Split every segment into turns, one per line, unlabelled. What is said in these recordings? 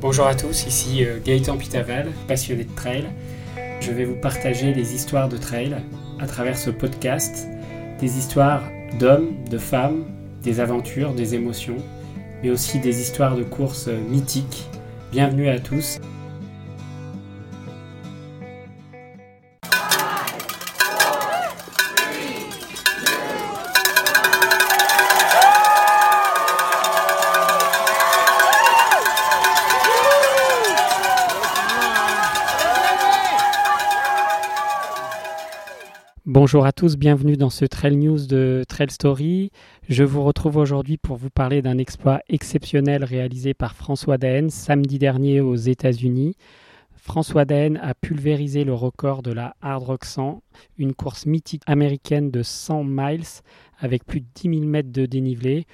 Bonjour à tous, ici euh, Gaëtan Pitaval, passionné de trail. Je vais vous partager des histoires de trail à travers ce podcast, des histoires d'hommes, de femmes, des aventures, des émotions, mais aussi des histoires de courses mythiques. Bienvenue à tous. Bonjour à tous, bienvenue dans ce Trail News de Trail Story. Je vous retrouve aujourd'hui pour vous parler d'un exploit exceptionnel réalisé par François Daen samedi dernier aux États-Unis. François Daen a pulvérisé le record de la Hard Rock 100, une course mythique américaine de 100 miles avec plus de 10 000 mètres de dénivelé,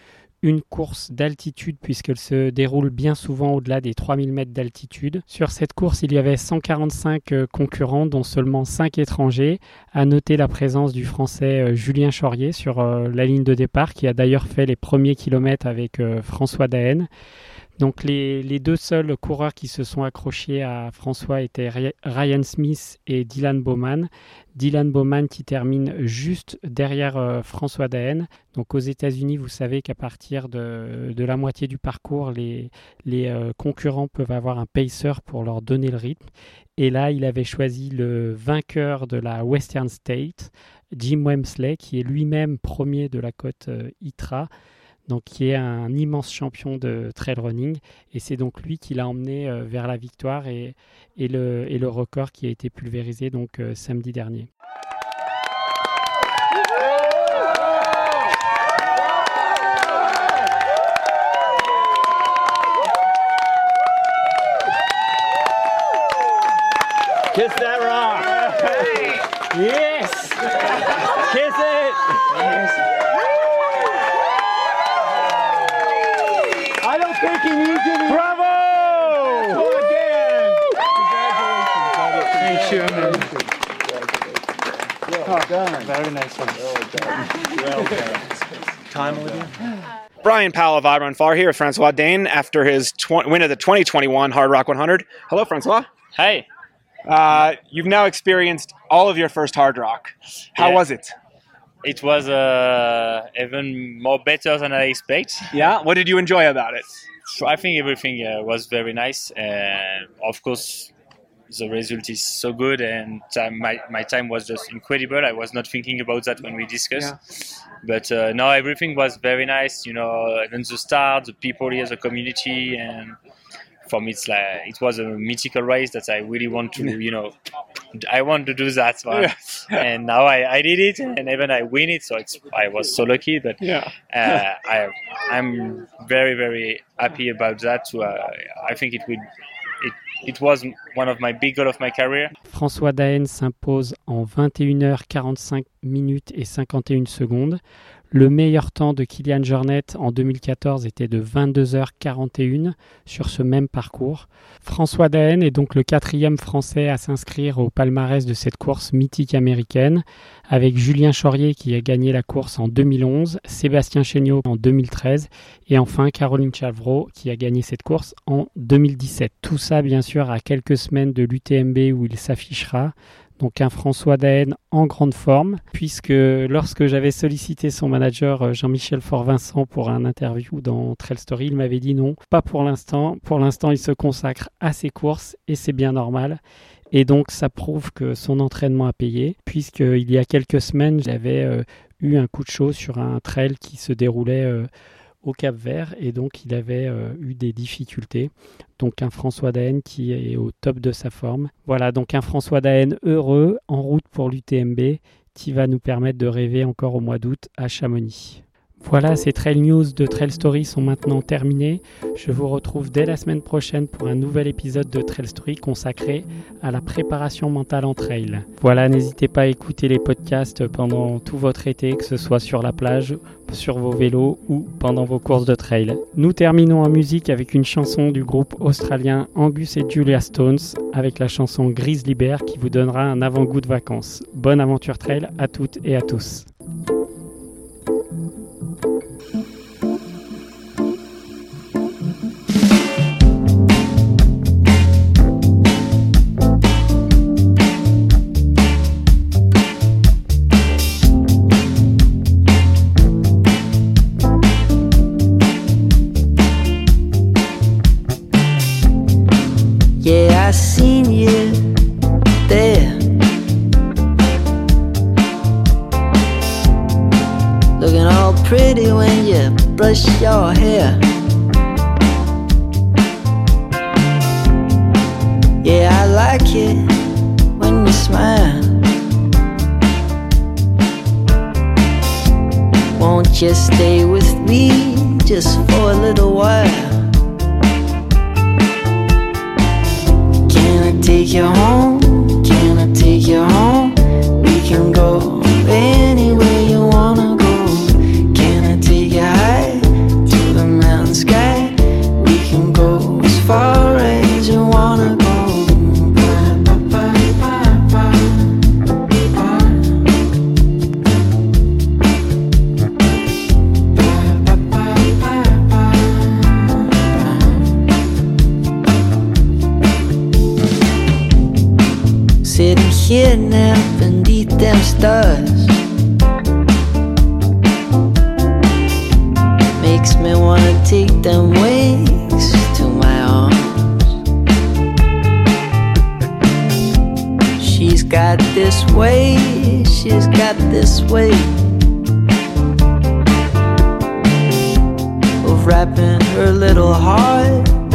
une course d'altitude puisqu'elle se déroule bien souvent au-delà des 3000 mètres d'altitude. Sur cette course, il y avait 145 euh, concurrents, dont seulement 5 étrangers. À noter la présence du français euh, Julien Chaurier sur euh, la ligne de départ, qui a d'ailleurs fait les premiers kilomètres avec François Daen. Donc les, deux seuls coureurs qui se sont accrochés à François étaient Ryan Smith et Dylan Bowman. Dylan Bowman qui termine juste derrière euh, François Daen. Donc aux États-Unis, vous savez qu'à partir de, la moitié du parcours, les, euh, concurrents peuvent avoir un pacer pour leur donner le rythme. Et là, il avait choisi le vainqueur de la Western State, Jim Wemsley, qui est lui-même premier de la côte euh, ITRA donc qui est un immense champion de trail running. Et c'est donc lui qui l'a emmené euh, vers la victoire et, et, le, et, le, record qui a été pulvérisé donc euh, samedi dernier.
Kiss that rock! Yes! Kiss it! Yes. Done. Very nice one. Well done. Time, Olivia? Brian Powell of Iron Far here with Francois Dane after his tw- win of the 2021 Hard Rock 100. Hello, Francois.
Hey.
Uh, you've now experienced all of your first Hard Rock. How
Yeah.
was it?
It was uh, even more better than I expect.
Yeah. What did you enjoy about it?
I think everything uh, was very nice, and of course, the result is so good, and time, my my time was just incredible. I was not thinking about that when we discussed, but uh, now everything was very nice. You know, even the start, the people here, the community, and for me, it's like it was a mythical race that I really want to, you know, I want to do that one, and now I, I did it, and even I win it, so it's I was so lucky. But
Yeah.
uh, I I'm very very happy about that. So, uh, I think it would it it was one of my big goal of my career.
François Daen s'impose en 21h45 minutes et 51 secondes. Le meilleur temps de Kylian Jornet en 2014 était de 22h41 sur ce même parcours. François Daen est donc le quatrième Français à s'inscrire au palmarès de cette course mythique américaine, avec Julien Chaurier qui a gagné la course en 2011, Sébastien Chéniaud en 2013 et enfin Caroline Chavreau qui a gagné cette course en 2017. Tout ça bien sûr à quelques semaines de l'UTMB où il s'affichera. Donc un François Daen en grande forme, puisque lorsque j'avais sollicité son manager euh, Jean-Michel Fort-Vincent pour un interview dans Trail Story, il m'avait dit non, pas pour l'instant. Pour l'instant, il se consacre à ses courses et c'est bien normal. Et donc ça prouve que son entraînement a payé, puisqu'il y a quelques semaines, j'avais euh, eu un coup de chaud sur un trail qui se déroulait euh, au Cap Vert et donc il avait euh, eu des difficultés. Donc un François Daen qui est au top de sa forme. Voilà, donc un François Daen heureux en route pour l'UTMB qui va nous permettre de rêver encore au mois d'août à Chamonix. Voilà, ces Trail News de Trail Story sont maintenant terminés. Je vous retrouve dès la semaine prochaine pour un nouvel épisode de Trail Story consacré à la préparation mentale en trail. Voilà, n'hésitez pas à écouter les podcasts pendant tout votre été, que ce soit sur la plage, sur vos vélos ou pendant vos courses de trail. Nous terminons en musique avec une chanson du groupe australien Angus et Julia Stones avec la chanson Grizzly Bear qui vous donnera un avant-goût de vacances. Bonne aventure trail à toutes et à tous.
Brush your hair. Yeah, I like it when you smile. Won't you stay with me just for a little while? Can I take you home? Can I take you home? We can go anywhere Now beneath them stars Makes me wanna take them wings to my arms. She's got this way, she's got this way. Of wrapping her little heart